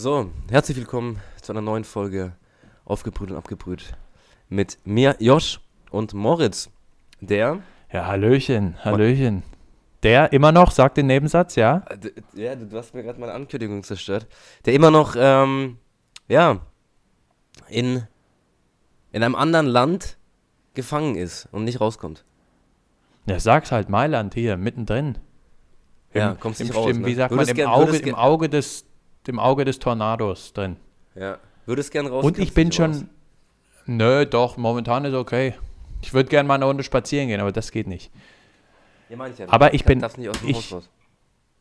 So, herzlich willkommen zu einer neuen Folge Aufgebrüht und Abgebrüht mit mir, Josh und Moritz, der... Ja, Hallöchen, Hallöchen. Der immer noch, sagt den Nebensatz, ja? Äh, Ja, du hast mir gerade meine Ankündigung zerstört. Der immer noch, ähm, ja, in, in einem anderen Land gefangen ist und nicht rauskommt. Ja, sag's halt, Mailand hier, mittendrin. Ja, kommst im, nicht raus, im, ne? Wie sagt Würdest man, im, gern- Auge, im, Auge des, im Auge des Tornados drin. Ja, würdest gern raus. Und ich bin nicht raus. schon, nö, doch, momentan ist okay. Ich würde gerne mal eine Runde spazieren gehen, aber das geht nicht. Ja, meine ich ja. Aber Du ich bin- darfst nicht aus dem ich-.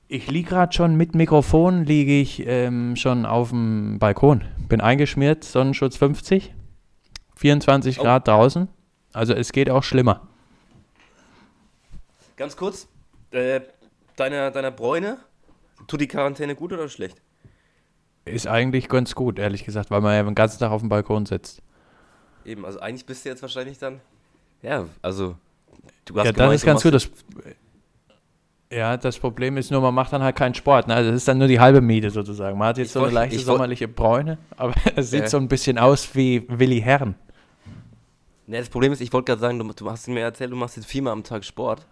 Ich liege gerade schon mit Mikrofon, liege ich ähm, schon auf dem Balkon. Bin eingeschmiert, Sonnenschutz 50, 24 Oh. Grad draußen. Also es geht auch schlimmer. Ganz kurz, äh, deiner, deiner Bräune, tut die Quarantäne gut oder schlecht? Ist eigentlich ganz gut, ehrlich gesagt, weil man ja den ganzen Tag auf dem Balkon sitzt. Eben, also eigentlich bist du jetzt wahrscheinlich dann, ja, also, du hast Ja, gemeint, das ist du ganz gut. Das, ja, das Problem ist nur, man macht dann halt keinen Sport. Ne? Also das ist dann nur die halbe Miete sozusagen. Man hat jetzt Ich so eine leichte sommerliche Bräune, aber es sieht so ein bisschen aus wie Willi Herren. Ne, das Problem ist, ich wollte gerade sagen, du, du hast mir erzählt, du machst jetzt viermal am Tag Sport.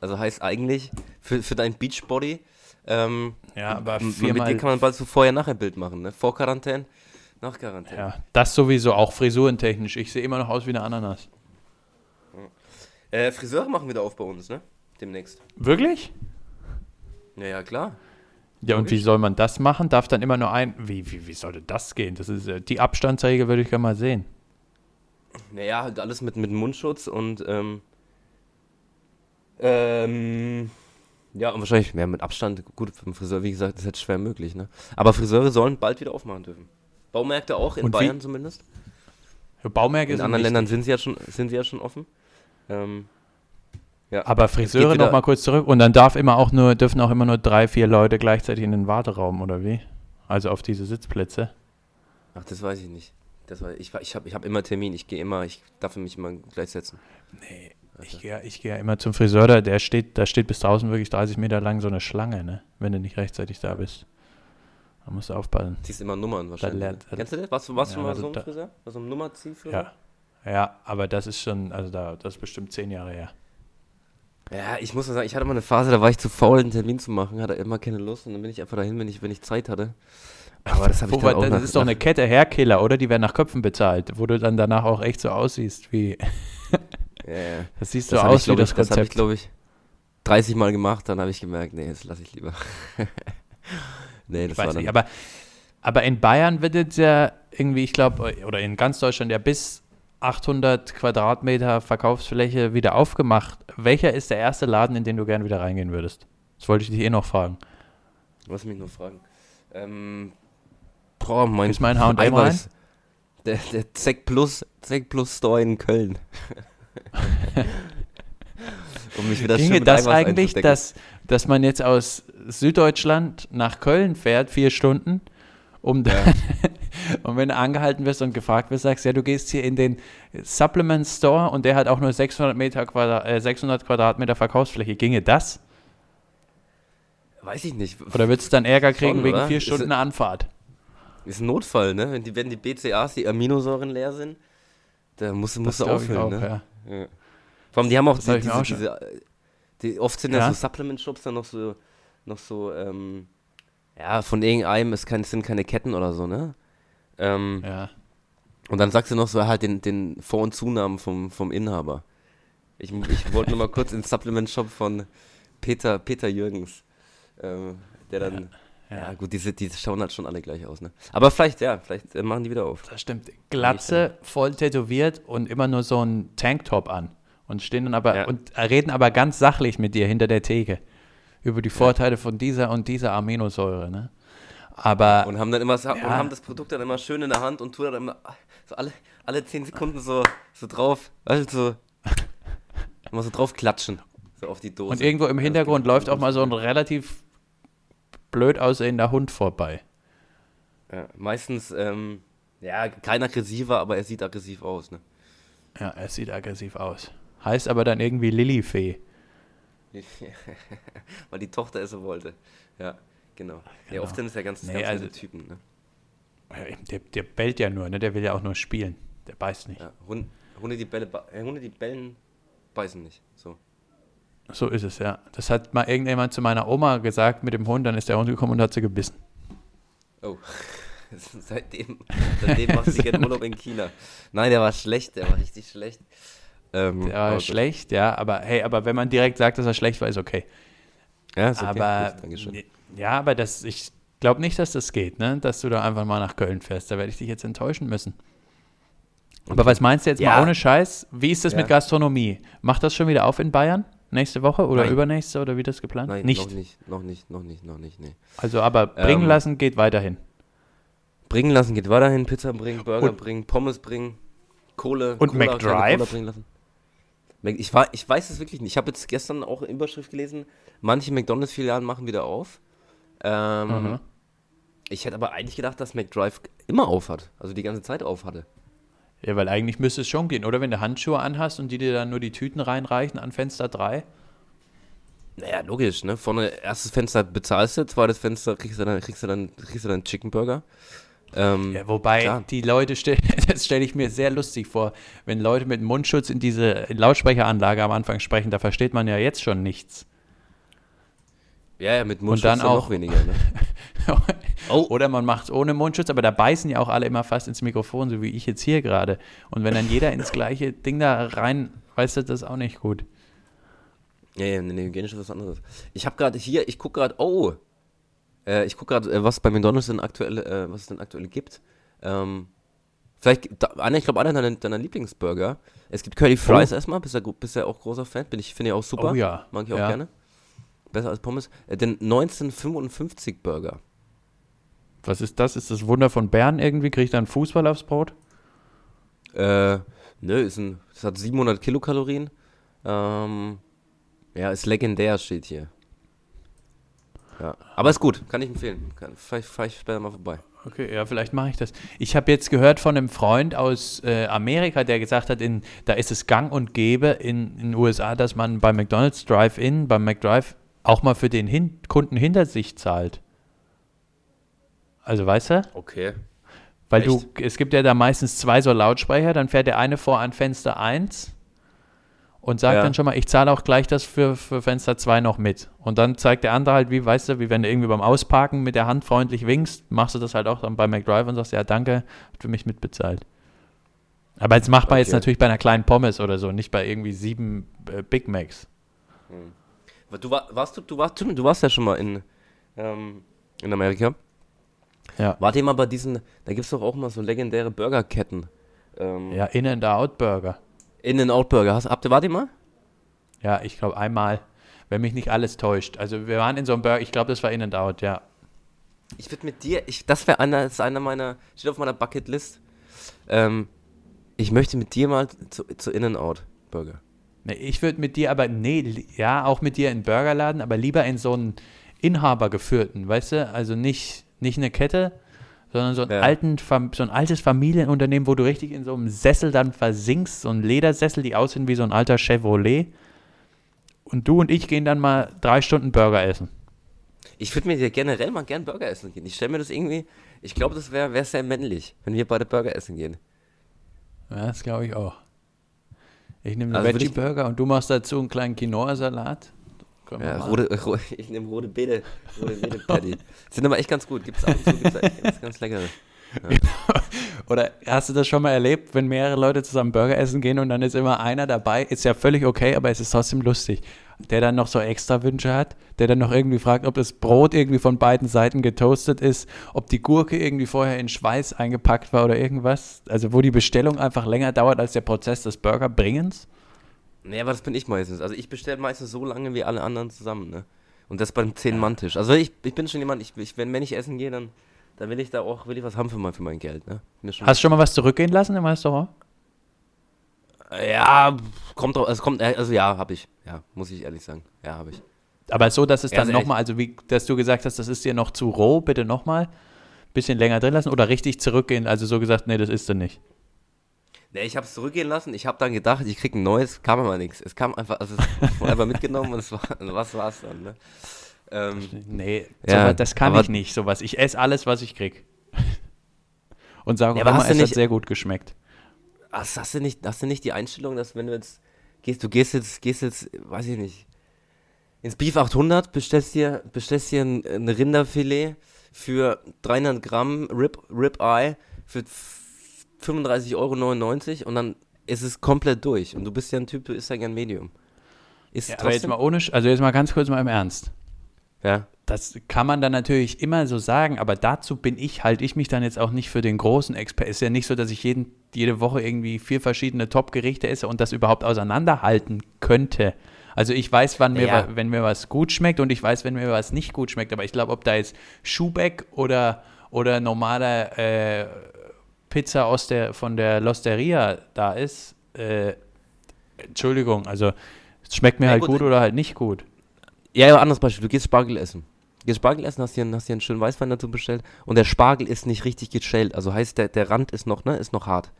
Also heißt eigentlich, für, für dein Beachbody, ähm, Ja, aber mit dir kann man bald so Vorher-Nachher-Bild machen, ne? Vor Quarantäne, nach Quarantäne. Ja, das sowieso, auch frisurentechnisch. Ich sehe immer noch aus wie eine Ananas. Äh, Friseure machen wieder auf bei uns, ne? Demnächst. Wirklich? Ja, ja, klar. Ja, und wie soll man das machen? Darf dann immer nur ein. Wie, wie, wie sollte das gehen? Das ist äh, die Abstandsregel, würde ich gerne mal sehen. Naja, halt alles mit, mit Mundschutz und, ähm, ähm, ja, und wahrscheinlich mehr mit Abstand. Gut, beim Friseur, wie gesagt, ist jetzt schwer möglich, ne? Aber Friseure sollen bald wieder aufmachen dürfen. Baumärkte auch, in Und wie- Bayern zumindest. Für Baumärkte In anderen. Ländern sind sie ja schon, sind sie ja schon offen. Ähm, ja. Aber Friseure noch mal kurz zurück. Und dann darf immer auch nur, dürfen auch immer nur drei, vier Leute gleichzeitig in den Warteraum, oder wie? Also auf diese Sitzplätze. Ach, das weiß ich nicht. Das weiß, ich ich habe ich hab immer Termin, ich gehe immer, ich darf mich immer gleichsetzen. Nee, ich gehe ich geh ja immer zum Friseur, da, der steht, da steht bis draußen wirklich 30 Meter lang so eine Schlange, ne? Wenn du nicht rechtzeitig da bist. Da musst du aufpassen. Ziehst immer Nummern wahrscheinlich. lernt- ne? Kennst du das? Warst du, warst du Ja, mal also so ein da- Friseur? So ein Nummerziehfriseur? Ja. Ja, aber das ist schon, also da, das ist bestimmt zehn Jahre her. Ja, ich muss mal sagen, ich hatte mal eine Phase, da war ich zu faul, einen Termin zu machen, hatte immer keine Lust und dann bin ich einfach dahin, wenn ich, wenn ich Zeit hatte. Aber das habe ich Wobei, dann auch das nach, ist doch eine Kette Hairkiller, oder? Die werden nach Köpfen bezahlt, wo du dann danach auch echt so aussiehst wie. Ja. Das siehst so Das habe ich, aus wie das ich, das habe ich, Konzept. glaube ich, 30 Mal gemacht, dann habe ich gemerkt, nee, das lasse ich lieber. nee, das Ich war weiß dann, nicht, aber, aber in Bayern wird jetzt ja irgendwie, ich glaube, oder in ganz Deutschland ja bis 800 Quadratmeter Verkaufsfläche wieder aufgemacht. Welcher ist der erste Laden, in den du gern wieder reingehen würdest? Das wollte ich dich eh noch fragen. Lass mich nur fragen. Ähm, boah, mein Ist mein H&M Eiweiß. Der, der Zeck Plus, Zeck Plus Store in Köln. um mich wieder Ginge das eigentlich, dass, dass man jetzt aus Süddeutschland nach Köln fährt, vier Stunden, um dann, und wenn du angehalten wirst und gefragt wirst, sagst, ja, du gehst hier in den Supplement Store und der hat auch nur 600, Meter Quadrat, äh, 600 Quadratmeter Verkaufsfläche. Ginge das? Weiß ich nicht. Oder würdest du dann Ärger kriegen Schon, wegen oder? vier Ist- Stunden Anfahrt? Ist ein Notfall, ne? Wenn die, wenn die BCAs, die Aminosäuren leer sind, da musst, du- musst du auffüllen, auch, ne? ja. Ja. Vor allem, die haben auch, die, diese, auch diese, die, oft sind ja, Ja? so Supplement-Shops dann noch so, noch so, ähm, ja, von irgendeinem, es kann, sind keine Ketten oder so, ne? Ähm, Ja. Und dann sagst du noch so halt den, den Vor- und Zunamen vom, vom Inhaber. Ich, ich wollte nur mal kurz in den Supplement-Shop von Peter, Peter Jürgens, ähm, der dann, ja, Ja. gut, diese, die schauen halt schon alle gleich aus, ne? Aber vielleicht, ja, vielleicht äh, machen die wieder auf. Das stimmt. Glatze, voll tätowiert und immer nur so ein Tanktop an. Und stehen dann aber Ja. und reden aber ganz sachlich mit dir hinter der Theke. Über die Vorteile von dieser und dieser Aminosäure, ne? Aber Und haben dann immer und Ja. haben das Produkt dann immer schön in der Hand und tun dann immer so alle, alle 10 Sekunden so, so drauf, also immer so drauf klatschen. So auf die Dose. und irgendwo im Ja, Hintergrund läuft auch mal so ein relativ blöd aussehender Hund vorbei. Ja, meistens, ähm, ja, kein aggressiver, aber er sieht aggressiv aus, ne? Ja, er sieht aggressiv aus. Heißt aber dann irgendwie Lillifee. Weil die Tochter es so wollte. Ja, genau. Ja, Genau. oft sind es ja ganz, Nee, ganz also- Typen, ne? Der, der bellt ja nur, ne? Der will ja auch nur spielen. Der beißt nicht. Ja, Hunde, Hunde, die Bälle, äh, Hunde, die bellen, beißen nicht. So. So ist es, ja. Das hat mal irgendjemand zu meiner Oma gesagt mit dem Hund, dann ist der Hund gekommen und hat sie gebissen. Oh. seitdem, seitdem macht sie gerne Urlaub in China. Nein, der war schlecht, der war richtig schlecht. Ähm, der war schlecht, ja, aber hey, aber wenn man direkt sagt, dass er schlecht war, ist okay. Ja, ist okay. Aber, Gut, ja, aber das, ich glaube nicht, dass das geht, ne? dass du da einfach mal nach Köln fährst. Da werde ich dich jetzt enttäuschen müssen. Aber was meinst du jetzt ja. mal ohne Scheiß? Wie ist das ja. mit Gastronomie? Macht das schon wieder auf in Bayern? Nächste Woche oder Nein. übernächste oder wie das geplant? Nein, nicht. noch nicht, noch nicht, noch nicht, noch nicht, nee. Also aber bringen ähm, lassen geht weiterhin. Bringen lassen geht weiterhin, Pizza bringen, Burger und, bringen, Pommes bringen, Kohle. Und Cola, McDrive? Bringen lassen. Ich, war, ich weiß es wirklich nicht. Ich habe jetzt gestern auch eine Überschrift gelesen, manche McDonalds-Filialen machen wieder auf. Ähm, mhm. Ich hätte aber eigentlich gedacht, dass McDrive immer auf hat, also die ganze Zeit auf hatte. Ja, weil eigentlich müsste es schon gehen, oder? Wenn du Handschuhe anhast und die dir dann nur die Tüten reinreichen an Fenster 3. Naja, logisch, ne? Vorne erstes Fenster bezahlst du, zweites Fenster kriegst du dann, kriegst du dann, kriegst du dann Chicken Burger. Ähm, ja, wobei klar. die Leute, das stelle ich mir sehr lustig vor, wenn Leute mit Mundschutz in diese Lautsprecheranlage am Anfang sprechen, da versteht man ja jetzt schon nichts. Ja, ja, mit Mundschutz und dann auch noch weniger. Ne? oh. Oder man macht es ohne Mundschutz, aber da beißen ja auch alle immer fast ins Mikrofon, so wie ich jetzt hier gerade. Und wenn dann jeder ins gleiche Ding da rein, weißt du, das ist auch nicht gut. Ja, ja, nee, nee, hygienisch ist was anderes. Ich habe gerade hier, ich gucke gerade, oh, äh, ich gucke gerade, äh, was bei McDonalds denn aktuell, äh, was es denn aktuell gibt. Ähm, vielleicht, da, Anna, ich glaube, einer deiner, deiner Lieblingsburger. Es gibt Curly Fries oh. erstmal, bist du bist ja auch großer Fan, bin ich, finde ich auch super. Oh ja. Mag ich auch ja. gerne. Besser als Pommes. Äh, den 1955 Burger. Was ist das? Ist das Wunder von Bern irgendwie? Kriegt er einen Fußball aufs Brot? Äh, nö, ist ein, das hat 700 Kilokalorien. Ähm, ja, ist legendär, steht hier. Ja. Aber ist gut, kann ich empfehlen. Kann, vielleicht fahre ich später mal vorbei. Okay, ja, vielleicht mache ich das. Ich habe jetzt gehört von einem Freund aus äh, Amerika, der gesagt hat, in, da ist es gang und gäbe in den USA, dass man bei McDonald's Drive-In, beim McDrive auch mal für den Hin Kunden hinter sich zahlt. Also weißt du? Okay. Weil Echt? du, es gibt ja da meistens zwei so Lautsprecher, dann fährt der eine vor an Fenster 1 und sagt ja. dann schon mal, ich zahle auch gleich das für, für Fenster 2 noch mit. Und dann zeigt der andere halt, wie, weißt du, wie wenn du irgendwie beim Ausparken mit der Hand freundlich winkst, machst du das halt auch dann bei McDrive und sagst, ja, danke, hat für mich mitbezahlt. Aber jetzt macht man okay. jetzt natürlich bei einer kleinen Pommes oder so, nicht bei irgendwie sieben äh, Big Macs. Hm. Du, war, warst, du, du, warst, du warst ja schon mal in, ähm, in Amerika. Ja. Wart ihr mal bei diesen, da gibt es doch auch mal so legendäre Burgerketten. Ähm, ja, In-and-Out-Burger. In-N-Out-Burger. Habt ihr, wart ihr mal? Ja, ich glaube einmal, wenn mich nicht alles täuscht. Also wir waren in so einem Burger, ich glaube, das war In-N-Out, ja. Ich würde mit dir, ich, das wäre einer, ist einer meiner, steht auf meiner Bucketlist. Ähm, ich möchte mit dir mal zu, zu In-N-Out-Burger. Nee, ich würde mit dir aber, nee, ja, auch mit dir in Burgerladen, aber lieber in so einen inhabergeführten, weißt du? Also nicht, nicht eine Kette, sondern so, ja. alten, so ein altes Familienunternehmen, wo du richtig in so einem Sessel dann versinkst, so ein Ledersessel, die aussehen wie so ein alter Chevrolet. Und du und ich gehen dann mal drei Stunden Burger essen. Ich würde mir generell mal gern Burger essen gehen. Ich stelle mir das irgendwie, ich glaube, das wäre wär sehr männlich, wenn wir beide Burger essen gehen. Ja, das glaube ich auch. Ich nehme einen also Veggie-Burger und du machst dazu einen kleinen Quinoa-Salat. Ja, rote, rote, ich nehme rote Beete, rote Beete Patty. Sind aber echt ganz gut. Gibt es ab und zu, gibt's ganz, ganz leckere. Ja. Oder hast du das schon mal erlebt, wenn mehrere Leute zusammen Burger essen gehen und dann ist immer einer dabei, ist ja völlig okay, aber es ist trotzdem lustig, der dann noch so extra Wünsche hat, der dann noch irgendwie fragt, ob das Brot irgendwie von beiden Seiten getoastet ist, ob die Gurke irgendwie vorher in Schweiß eingepackt war oder irgendwas. Also wo die Bestellung einfach länger dauert als der Prozess des Burgerbringens. Nee, aber das bin ich meistens. Also ich bestelle meistens so lange wie alle anderen zusammen, ne? Und das beim Zehn-Mann-Tisch. Also ich, ich bin schon jemand, ich, ich, wenn, wenn ich essen gehe, dann, dann will ich da auch will ich was haben für mein, für mein Geld, ne? Hast du schon mal was zurückgehen lassen im Restaurant? Ja, kommt drauf, also kommt, also ja, habe ich. Ja, muss ich ehrlich sagen. Ja, habe ich. Aber so, dass es dann also nochmal, also wie, dass du gesagt hast, das ist dir noch zu roh, bitte nochmal bisschen länger drin lassen oder richtig zurückgehen, also so gesagt, nee, das ist dann nicht. Ne, ich habe es zurückgehen lassen. Ich habe dann gedacht, ich krieg ein neues, kam aber nichts. Es kam einfach, also es wurde einfach mitgenommen und es war, was war's dann, ne? Ähm, nee, ja, das kann ich nicht, sowas. Ich esse alles, was ich krieg. Und sage Ja, auch immer, es hat nicht- sehr gut geschmeckt. Hast, hast, du nicht, hast du nicht die Einstellung, dass wenn du jetzt gehst, du gehst jetzt, gehst jetzt, weiß ich nicht, ins Beef 800, bestellst dir, bestellst dir ein, ein Rinderfilet für 300 Gramm Rib, Rib Eye für 35,99 Euro und dann ist es komplett durch. Und du bist ja ein Typ, du isst ja gern Medium. Ist Ja, aber jetzt mal ohne, also jetzt mal ganz kurz mal im Ernst. ja, Das kann man dann natürlich immer so sagen, aber dazu bin ich, halte ich mich dann jetzt auch nicht für den großen Experten. Ist ja nicht so, dass ich jeden, jede Woche irgendwie vier verschiedene Top-Gerichte esse und das überhaupt auseinanderhalten könnte. Also ich weiß, wann mir, Ja. wenn mir was gut schmeckt und ich weiß, wenn mir was nicht gut schmeckt. Aber ich glaube, ob da jetzt Schubeck oder, oder normale äh, Pizza aus der, von der Losteria da ist, äh, Entschuldigung, also es schmeckt mir Ja, halt gut. gut oder halt nicht gut. Ja, ja, anderes Beispiel. Du gehst Spargel essen. Gehst Spargel essen, hast dir, einen- hast dir einen schönen Weißwein dazu bestellt und der Spargel ist nicht richtig geschält. Also heißt, der, der Rand ist noch, ne, ist noch hart.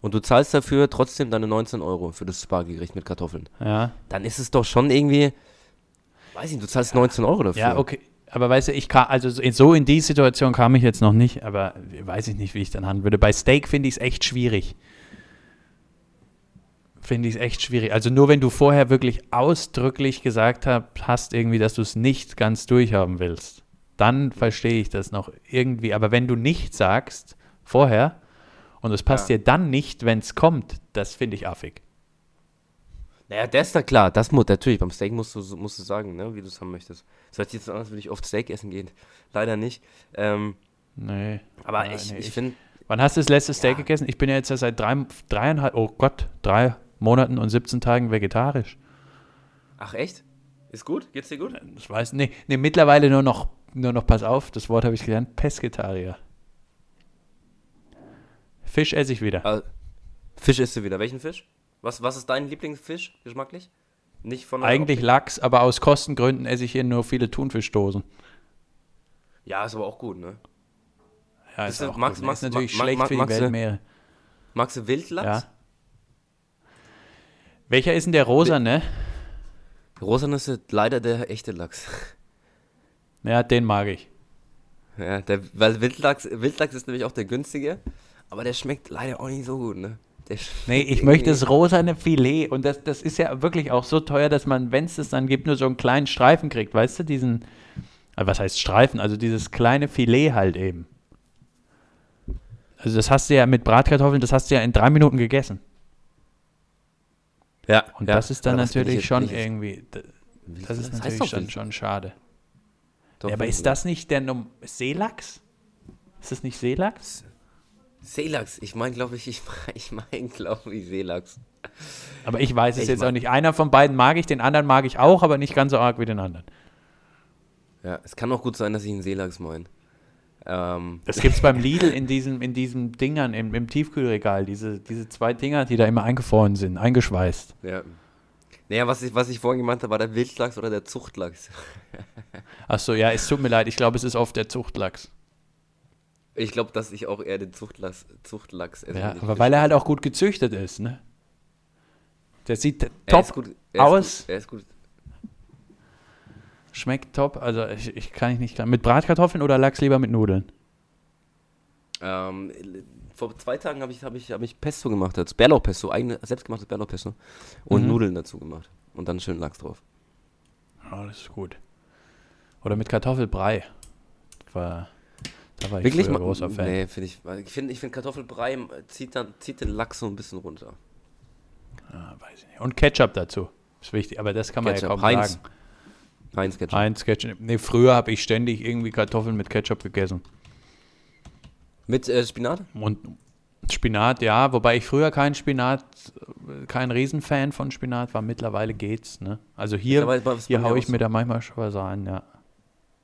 Und du zahlst dafür trotzdem deine 19 Euro für das Spargelgericht mit Kartoffeln. Ja. Dann ist es doch schon irgendwie, weiß ich nicht, du zahlst 19 Euro dafür. Ja, okay. Aber weißt du, ich kam, also so in die Situation kam ich jetzt noch nicht, aber weiß ich nicht, wie ich dann handeln würde. Bei Steak finde ich es echt schwierig. Finde ich es echt schwierig. Also nur wenn du vorher wirklich ausdrücklich gesagt hab, hast, irgendwie, dass du es nicht ganz durchhaben willst, dann verstehe ich das noch irgendwie. Aber wenn du nicht sagst vorher und es passt Ja. dir dann nicht, wenn es kommt, das finde ich affig. Naja, das ist da klar. Das muss, natürlich, beim Steak musst du, musst du sagen, ne, wie du es haben möchtest. Das hört sich jetzt an, als würde ich oft Steak essen gehen. Leider nicht. Ähm, Nee. aber Ja, ich, nee, ich ich- finde, Wann hast du das letzte Steak Ja. gegessen? Ich bin ja jetzt ja seit drei, dreieinhalb, oh Gott, drei Monaten und 17 Tagen vegetarisch. ach echt? Ist gut? Geht's dir gut? Das weiß nee, nee, mittlerweile nur noch, nur noch, pass auf, das Wort habe ich gelernt, Pesketarier. Fisch esse ich wieder. Ah, Fisch isst du wieder. Welchen Fisch? Was, was ist dein Lieblingsfisch, geschmacklich? Nicht von Eigentlich Optik? Lachs, aber aus Kostengründen esse ich hier nur viele Thunfischdosen. Ja, ist aber auch gut, ne? Ja, Ist ist, auch magst- gut, magst- ist natürlich mag- schlecht mag- für die du- Weltmeere. Magst du Wildlachs? Ja. Welcher ist denn der rosa, ne? Rosan ist leider der echte Lachs. Ja, den mag ich. Ja, der, weil Wildlachs, Wildlachs ist nämlich auch der günstige, aber der schmeckt leider auch nicht so gut, ne? Der Nee, ich möchte das rosane Filet und das, das ist ja wirklich auch so teuer, dass man, wenn es das dann gibt, nur so einen kleinen Streifen kriegt, weißt du, diesen, äh, was heißt Streifen, also dieses kleine Filet halt eben. Also das hast du ja mit Bratkartoffeln, das hast du ja in drei Minuten gegessen. Ja, Und ja, das ist dann das natürlich schon nicht. irgendwie, d- das ist heißt natürlich schon, schon schade. doch ja, aber ist das nicht der Num Seelachs? Ist das nicht Seelachs? Seelachs? Ich meine, glaube ich, ich meine, ich mein, glaube ich, Seelachs. Aber ich weiß es Ich jetzt mag- auch nicht. Einer von beiden mag ich, den anderen mag ich auch, aber nicht ganz so arg wie den anderen. Ja, es kann auch gut sein, dass ich einen Seelachs meine. Ähm, Das gibt's beim Lidl in diesem, in diesen Dingern im, im Tiefkühlregal, diese, diese zwei Dinger, die da immer eingefroren sind, eingeschweißt. ja. Naja, was ich, was ich vorhin gemeint habe, war der Wildlachs oder der Zuchtlachs. Achso, ja, es tut mir leid, ich glaube, es ist oft der Zuchtlachs. Ich glaube, dass ich auch eher den Zuchtlachs, Zuchtlachs esse. Ja, aber weil er halt auch gut gezüchtet ist, ne? Der sieht top gut, aus, Ist gut, er ist gut. Schmeckt top, also ich, ich kann ich nicht. Mit Bratkartoffeln oder Lachs lieber mit Nudeln? Ähm, vor zwei Tagen habe ich, hab ich, hab ich Pesto gemacht, als Bärlauchpesto, eigene, selbstgemachtes Bärlauchpesto. Und Mhm. Nudeln dazu gemacht. Und dann schön Lachs drauf. Ja, das ist gut. Oder mit Kartoffelbrei. War, da war ich Wirklich? früher großer Fan. Nee, finde ich. Ich finde, ich find Kartoffelbrei äh, zieht, dann, zieht den Lachs so ein bisschen runter. Ah, weiß ich nicht. Und Ketchup dazu. Ist wichtig, aber das kann man ja Ketchup, kaum Heinz. sagen. Heinz Ketchup. Heinz Ketchup. Nee, früher habe ich ständig irgendwie Kartoffeln mit Ketchup gegessen. Mit äh, Spinat? Und Spinat, ja, wobei ich früher kein Spinat, kein Riesenfan von Spinat war. Mittlerweile geht's, ne? Also hier, hier haue ich so. mir da manchmal schon was ein, ja.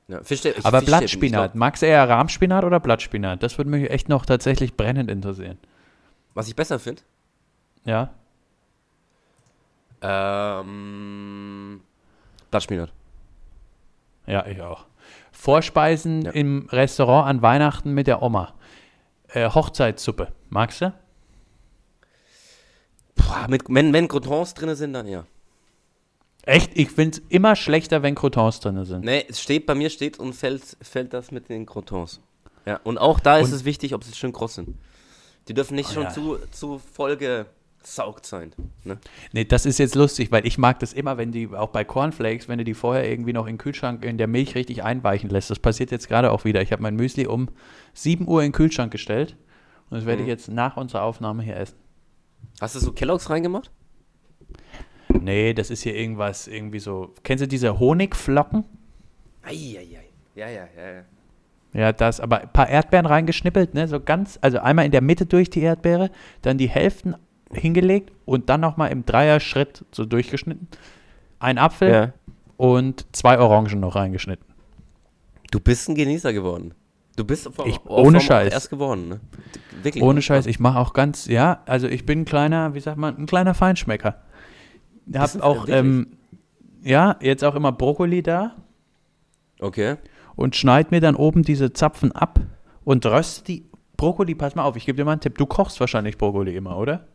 Ja, Aber Blattspinat, magst du eher Rahmspinat oder Blattspinat? Das würde mich echt noch tatsächlich brennend interessieren. Was ich besser finde? Ja? Ähm, Blattspinat. Ja, ich auch. Vorspeisen Ja. im Restaurant an Weihnachten mit der Oma. Äh, Hochzeitssuppe. Magst du? Boah, mit, wenn, wenn Croutons drin sind, dann ja. Echt? Ich finde es immer schlechter, wenn Croutons drin sind. Nee, es steht, bei mir steht und fällt, fällt das mit den Croutons. Ja, und auch da ist Und- es wichtig, ob sie schön kross sind. Die dürfen nicht Oh, schon ja. zu, zu voll gesaugt sein. Ne? Nee, das ist jetzt lustig, weil ich mag das immer, wenn die, auch bei Cornflakes, wenn du die vorher irgendwie noch in den Kühlschrank in der Milch richtig einweichen lässt. Das passiert jetzt gerade auch wieder. Ich habe mein Müsli um 7 Uhr in den Kühlschrank gestellt und das werde ich Mhm. jetzt nach unserer Aufnahme hier essen. Hast du so Kelloggs reingemacht? Nee, das ist hier irgendwas, irgendwie so. Kennst du diese Honigflocken? Eieiei. Ja, ja, ja, ja. Ja, das, aber ein paar Erdbeeren reingeschnippelt, ne? So ganz, also einmal in der Mitte durch die Erdbeere, dann die Hälften hingelegt und dann nochmal im Dreier-Schritt so durchgeschnitten. Ein Apfel ja. und zwei Orangen noch reingeschnitten. Du bist ein Genießer geworden. Du bist vom, Ich- ohne Scheiß. erst geworden, ne? Wirklich. Ohne Scheiß, ich mache auch ganz, ja, also ich bin ein kleiner, wie sagt man, ein kleiner Feinschmecker. Ich habe du auch, ähm, ja, jetzt auch immer Brokkoli da Okay. und schneid mir dann oben diese Zapfen ab und röste die. Brokkoli, pass mal auf, ich gebe dir mal einen Tipp. Du kochst wahrscheinlich Brokkoli immer, oder?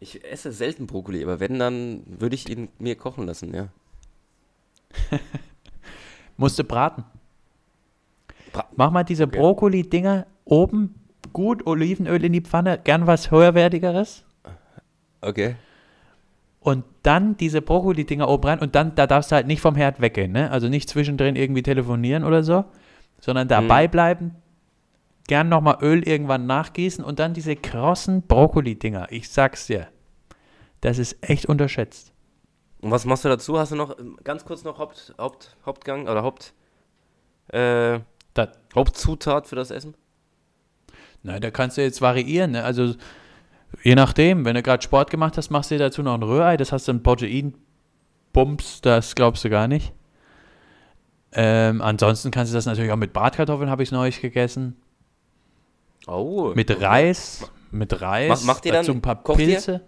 Ich esse selten Brokkoli, aber wenn, dann würde ich ihn mir kochen lassen, ja. Musst du braten. Bra- Mach mal diese. Brokkoli-Dinger oben, gut Olivenöl in die Pfanne, gern was höherwertigeres. Okay. Und dann diese Brokkoli-Dinger oben rein und dann, da darfst du halt nicht vom Herd weggehen, ne? Also nicht zwischendrin irgendwie telefonieren oder so, sondern dabei Mhm. bleiben, gern nochmal Öl irgendwann nachgießen und dann diese krossen Brokkoli-Dinger. Ich sag's dir, das ist echt unterschätzt. Und was machst du dazu? Hast du noch ähm, ganz kurz noch Haupt, Haupt, Hauptgang oder Haupt, äh, Hauptzutat für das Essen? na, da kannst du jetzt variieren, ne? Also je nachdem, wenn du gerade Sport gemacht hast, machst du dir dazu noch ein Rührei, das hast du ein Protein-Bums, das glaubst du gar nicht. Ähm, ansonsten kannst du das natürlich auch mit Bratkartoffeln, habe ich neulich gegessen. Oh. Mit. Reis, mit Reis, Mach- macht ihr dazu dann- ein paar kocht ihr? Pilze.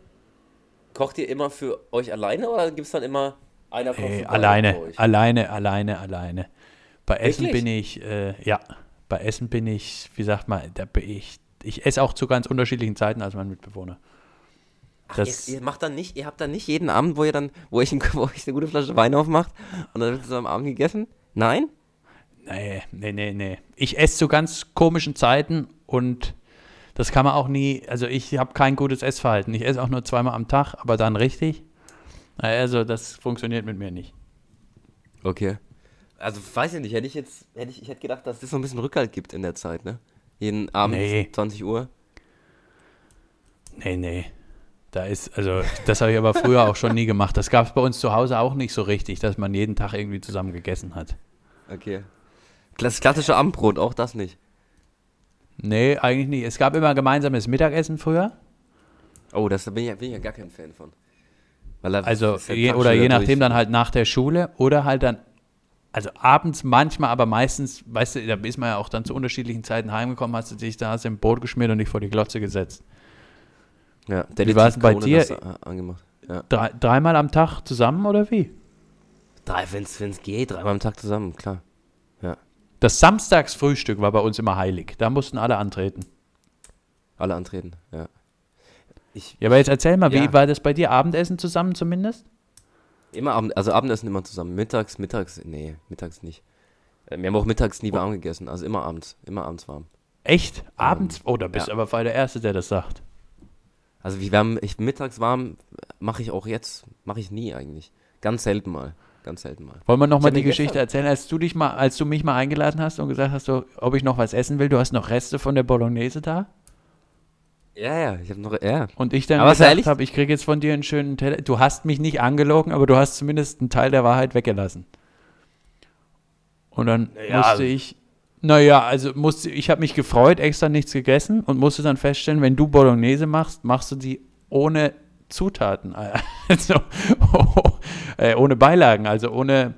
Kocht ihr immer für euch alleine oder gibt es dann immer einer kocht Äh, für beide alleine, für euch? alleine, alleine, alleine. Bei Essen Wirklich? bin ich, äh, ja, bei Essen bin ich, wie sagt man, da bin ich, ich esse auch zu ganz unterschiedlichen Zeiten als mein Mitbewohner. Ach, ihr, ihr macht dann nicht, ihr habt dann nicht jeden Abend, wo ihr dann, wo ich, wo ich eine gute Flasche Wein aufmacht und dann wird es am Abend gegessen? Nein? Nee, nee, nee, nee. Ich esse zu ganz komischen Zeiten und das kann man auch nie, also ich habe kein gutes Essverhalten. Ich esse auch nur zweimal am Tag, aber dann richtig. Also das funktioniert mit mir nicht. Okay. Also weiß ich nicht, hätte ich jetzt, hätte ich, ich hätte gedacht, dass das so ein bisschen Rückhalt gibt in der Zeit, ne? Jeden Abend Nee. 20 Uhr. Nee, nee. Da ist, also, das habe ich aber früher auch schon nie gemacht. Das gab es bei uns zu Hause auch nicht so richtig, dass man jeden Tag irgendwie zusammen gegessen hat. Okay. Das klassische Abendbrot, auch das nicht. Nee, eigentlich nicht. Es gab immer gemeinsames Mittagessen früher. Oh, das bin ich, ja- bin ich ja gar kein Fan von. Also, je, oder je nachdem durch. dann halt nach der Schule oder halt dann, also abends manchmal, aber meistens, weißt du, da ist man ja auch dann zu unterschiedlichen Zeiten heimgekommen, hast du dich da hast du im Brot geschmiert und dich vor die Glotze gesetzt. Ja, der Wie war's bei Krone dir? äh, angemacht. Ja. Drei, dreimal am Tag zusammen oder wie? Drei, wenn es geht, dreimal am Tag zusammen, klar. Das Samstagsfrühstück war bei uns immer heilig. Da mussten alle antreten. Alle antreten, ja. Ich, Ja, aber jetzt erzähl mal, wie Ja. war das bei dir? Abendessen zusammen zumindest? immer Abend, also Abendessen immer zusammen. Mittags, mittags, nee, mittags nicht. Äh, Wir haben auch mittags nie warm gegessen, also immer abends, immer abends warm. Echt? Abends? Oh, da bist ja. du aber voll der Erste, der das sagt. Also wir haben, ich, mittags warm mache ich auch jetzt, mache ich nie eigentlich. Ganz selten mal, ganz selten mal. Wollen wir nochmal die Geschichte erzählen, als du dich mal, als du mich mal eingeladen hast und gesagt hast, ob ich noch was essen will, du hast noch Reste von der Bolognese da? Ja, ja, ich habe noch, ja. Und ich dann Aber gesagt ehrlich- habe, ich kriege jetzt von dir einen schönen Teller. Du hast mich nicht angelogen, aber du hast zumindest einen Teil der Wahrheit weggelassen. Und dann Ja. musste ich, naja, also musste, ich habe mich gefreut, extra nichts gegessen und musste dann feststellen, wenn du Bolognese machst, machst du die ohne Zutaten, also äh, ohne Beilagen, also ohne,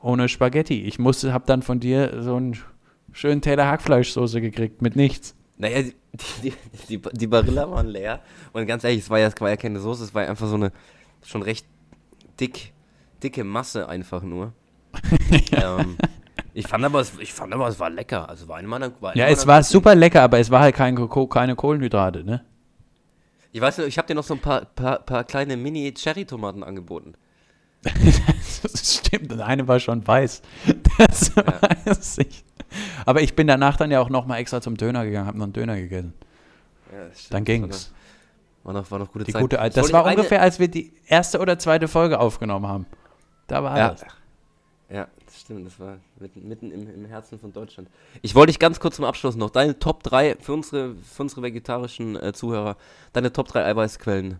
ohne Spaghetti. Ich musste, habe dann von dir so einen schönen Teller Hackfleischsoße gekriegt mit nichts. Naja, die, die, die, die Barilla waren leer. Und ganz ehrlich, es war ja, es war ja keine Soße, es war einfach so eine schon recht dick, dicke Masse einfach nur. ähm, ich fand aber, es, ich fand aber, es war lecker. Also war in meiner, war in Ja, meiner es war super lecker, aber es war halt kein, keine Kohlenhydrate, ne? Ich weiß nicht, ich habe dir noch so ein paar, paar, paar kleine Mini-Cherry-Tomaten angeboten. Das stimmt, und eine war schon weiß. Das weiß ich. Aber ich bin danach dann ja auch nochmal extra zum Döner gegangen, habe noch einen Döner gegessen. Ja, das stimmt. Dann ging's. War noch, war noch gute Die Zeit. gute, das war ungefähr, als wir die erste oder zweite Folge aufgenommen haben. Da war Ja. das. Ja, das stimmt. Das war mitten, im, im Herzen von Deutschland. Ich wollte dich ganz kurz zum Abschluss noch deine Top 3 für unsere, für unsere vegetarischen äh, Zuhörer, deine Top 3 Eiweißquellen.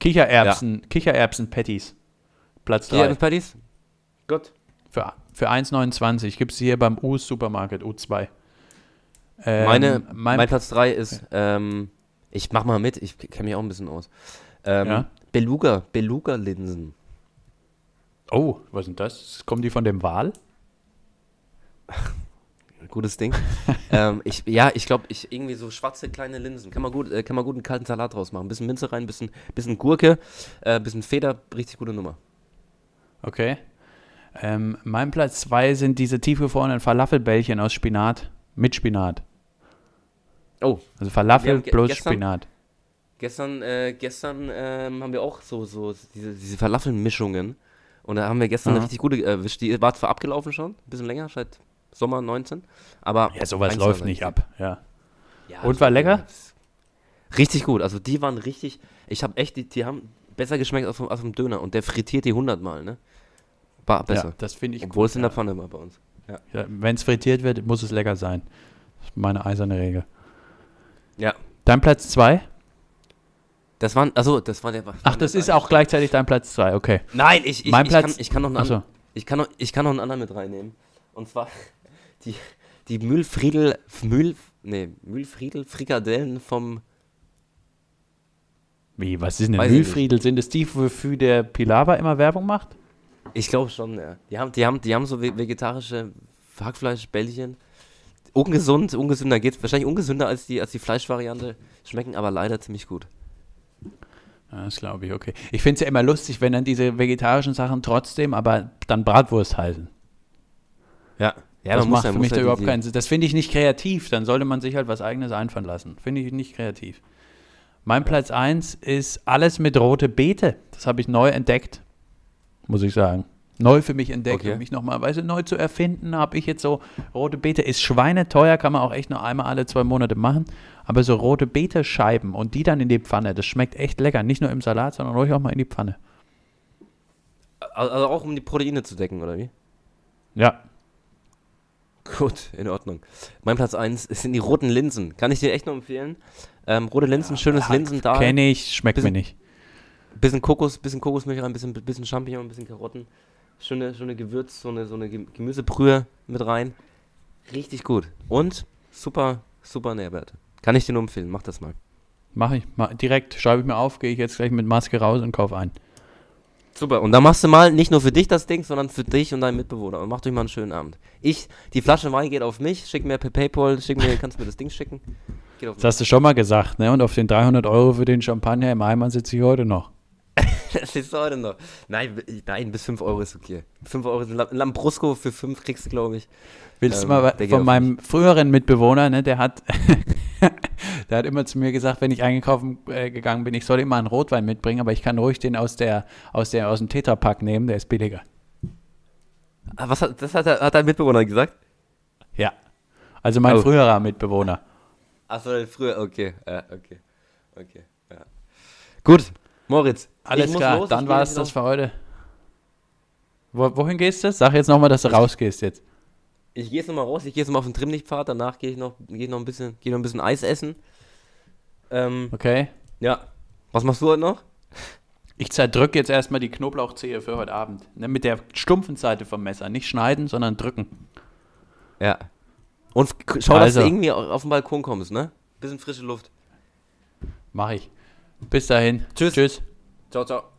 Kichererbsen, Kichererbsen-Patties. Platz Hier 3. Patties? Gut. Für, für 1,29 gibt es hier beim U's Supermarket, U2. Ähm, Meine, mein, mein, Platz 3 ist, ähm, ich mach mal mit, ich kenne mich auch ein bisschen aus. Ähm, Ja. Beluga, Beluga-Linsen. Oh, was sind das? Kommen die von dem Wal? Gutes Ding. ähm, ich, ja, ich glaube, ich irgendwie so schwarze kleine Linsen. Kann man gut, äh, kann man gut einen kalten Salat draus machen. Bisschen Minze rein, bisschen, bisschen Gurke, äh, bisschen Feder, richtig gute Nummer. Okay. Ähm, mein Platz 2 sind diese tiefgefrorenen Falafelbällchen aus Spinat. Mit Spinat. Oh, Also Falafel ge- plus gestern- Spinat. Gestern, äh, gestern ähm, haben wir auch so, so diese, diese Falafelmischungen. Und da haben wir gestern eine Aha. richtig gute erwischt. Die war zwar abgelaufen schon, ein bisschen länger, seit Sommer 19. Aber Ja, sowas läuft nicht ab. Ja. Ja, Und das war lecker? Richtig gut. Also die waren richtig. Ich habe echt, die, die haben besser geschmeckt als vom, als vom Döner. Und der frittiert die 100 Mal, ne? War besser. ja, das finde ich Obwohl es in ja. der Pfanne war bei uns. Ja, Wenn es frittiert wird, muss es lecker sein. Das ist meine eiserne Regel. Ja. Dein Platz 2? Das waren, also das war der. Ach, das ist auch gleichzeitig dein Platz 2, okay. Nein, ich, ich, Mein ich, kann, Platz- ich kann noch einen Achso. anderen. Ich kann, noch, ich kann noch einen anderen mit reinnehmen. Und zwar die, die Mühlfriedel, Mühl, nee, Mühlfriedel Frikadellen vom, Wie, was ist denn Mühlfriedel? Sind es die, wofür der Pilawa immer Werbung macht? ich glaube schon, ja. Die haben, die haben, die haben so ve- vegetarische Hackfleischbällchen. Ungesund, ungesünder geht's. Wahrscheinlich ungesünder als die, als die Fleischvariante. Schmecken aber leider ziemlich gut. Ja, das glaube ich, okay. Ich finde es ja immer lustig, wenn dann diese vegetarischen Sachen trotzdem, aber dann Bratwurst heißen. Ja. Ja, das macht für mich da überhaupt keinen Sinn. Das finde ich nicht kreativ. Dann sollte man sich halt was Eigenes einfallen lassen. Finde ich nicht kreativ. Mein Platz 1 ist alles mit rote Beete. Das habe ich neu entdeckt, muss ich sagen. Neu für mich entdeckt, Okay. um mich nochmal weißt du, neu zu erfinden, habe ich jetzt so rote Beete. Ist schweineteuer, kann man auch echt nur einmal alle zwei Monate machen. Aber so rote Beete-Scheiben und die dann in die Pfanne, das schmeckt echt lecker. Nicht nur im Salat, sondern ruhig auch mal in die Pfanne. Also auch um die Proteine zu decken, oder wie? Ja, Gut, in Ordnung. Mein Platz 1 sind die roten Linsen. Kann ich dir echt nur empfehlen. Ähm, rote Linsen, schönes Linsendahl. kenne ich, schmeckt mir Bisschen- nicht. Bisschen Kokos, bisschen Kokosmilch rein, bisschen, bisschen Champignon, bisschen Karotten. Schöne, schöne Gewürz, so eine, so eine Gem- Gemüsebrühe mit rein. Richtig gut. Und super, super Nährwerte. Kann ich dir nur empfehlen. Mach das mal. Mache ich. Mach, direkt schreibe ich mir auf, gehe ich jetzt gleich mit Maske raus und kaufe ein. Super. Und dann machst du mal nicht nur für dich das Ding, sondern für dich und deinen Mitbewohner. Und macht euch mal einen schönen Abend. Ich, die Flasche Wein geht auf mich. Schick mir per Paypal, schick mir, kannst mir das Ding schicken. Das hast du schon mal gesagt, ne? Und auf den 300 Euro für den Champagner im Eimer sitze ich heute noch. Das ist heute noch. Nein, nein, bis 5 Euro ist okay. 5 Euro sind Lam- Lambrusco für 5 kriegst du, glaube ich. Willst Ähm, du mal von meinem früheren Mitbewohner, ne? Der hat, der hat immer zu mir gesagt, wenn ich eingekaufen äh, gegangen bin, ich soll immer einen Rotwein mitbringen, aber ich kann ruhig den aus der, aus der, aus dem Tetrapack nehmen, der ist billiger. Ah, was hat, das hat, hat dein Mitbewohner gesagt? Ja. Also mein Oh. früherer Mitbewohner. Achso, früher, okay. Ja, okay. Okay, ja. Gut, Moritz. Alles klar, los, dann geh war es das für heute. Wo, wohin gehst du? Sag jetzt nochmal, dass du rausgehst jetzt. Ich gehe jetzt nochmal raus, ich gehe jetzt nochmal auf den Trimmlichtpfad, danach gehe ich noch, geh noch ein bisschen, gehe noch ein bisschen Eis essen. Ähm, Okay? ja. Was machst du heute noch? Ich zerdrücke jetzt erstmal die Knoblauchzehe für heute Abend. Ne, mit der stumpfen Seite vom Messer. Nicht schneiden, sondern drücken. Ja. Und schau, dass Also. du irgendwie au- auf den Balkon kommst, ne? Bisschen frische Luft. Mach ich. Bis dahin. Tschüss. Tschüss. Ciao, ciao.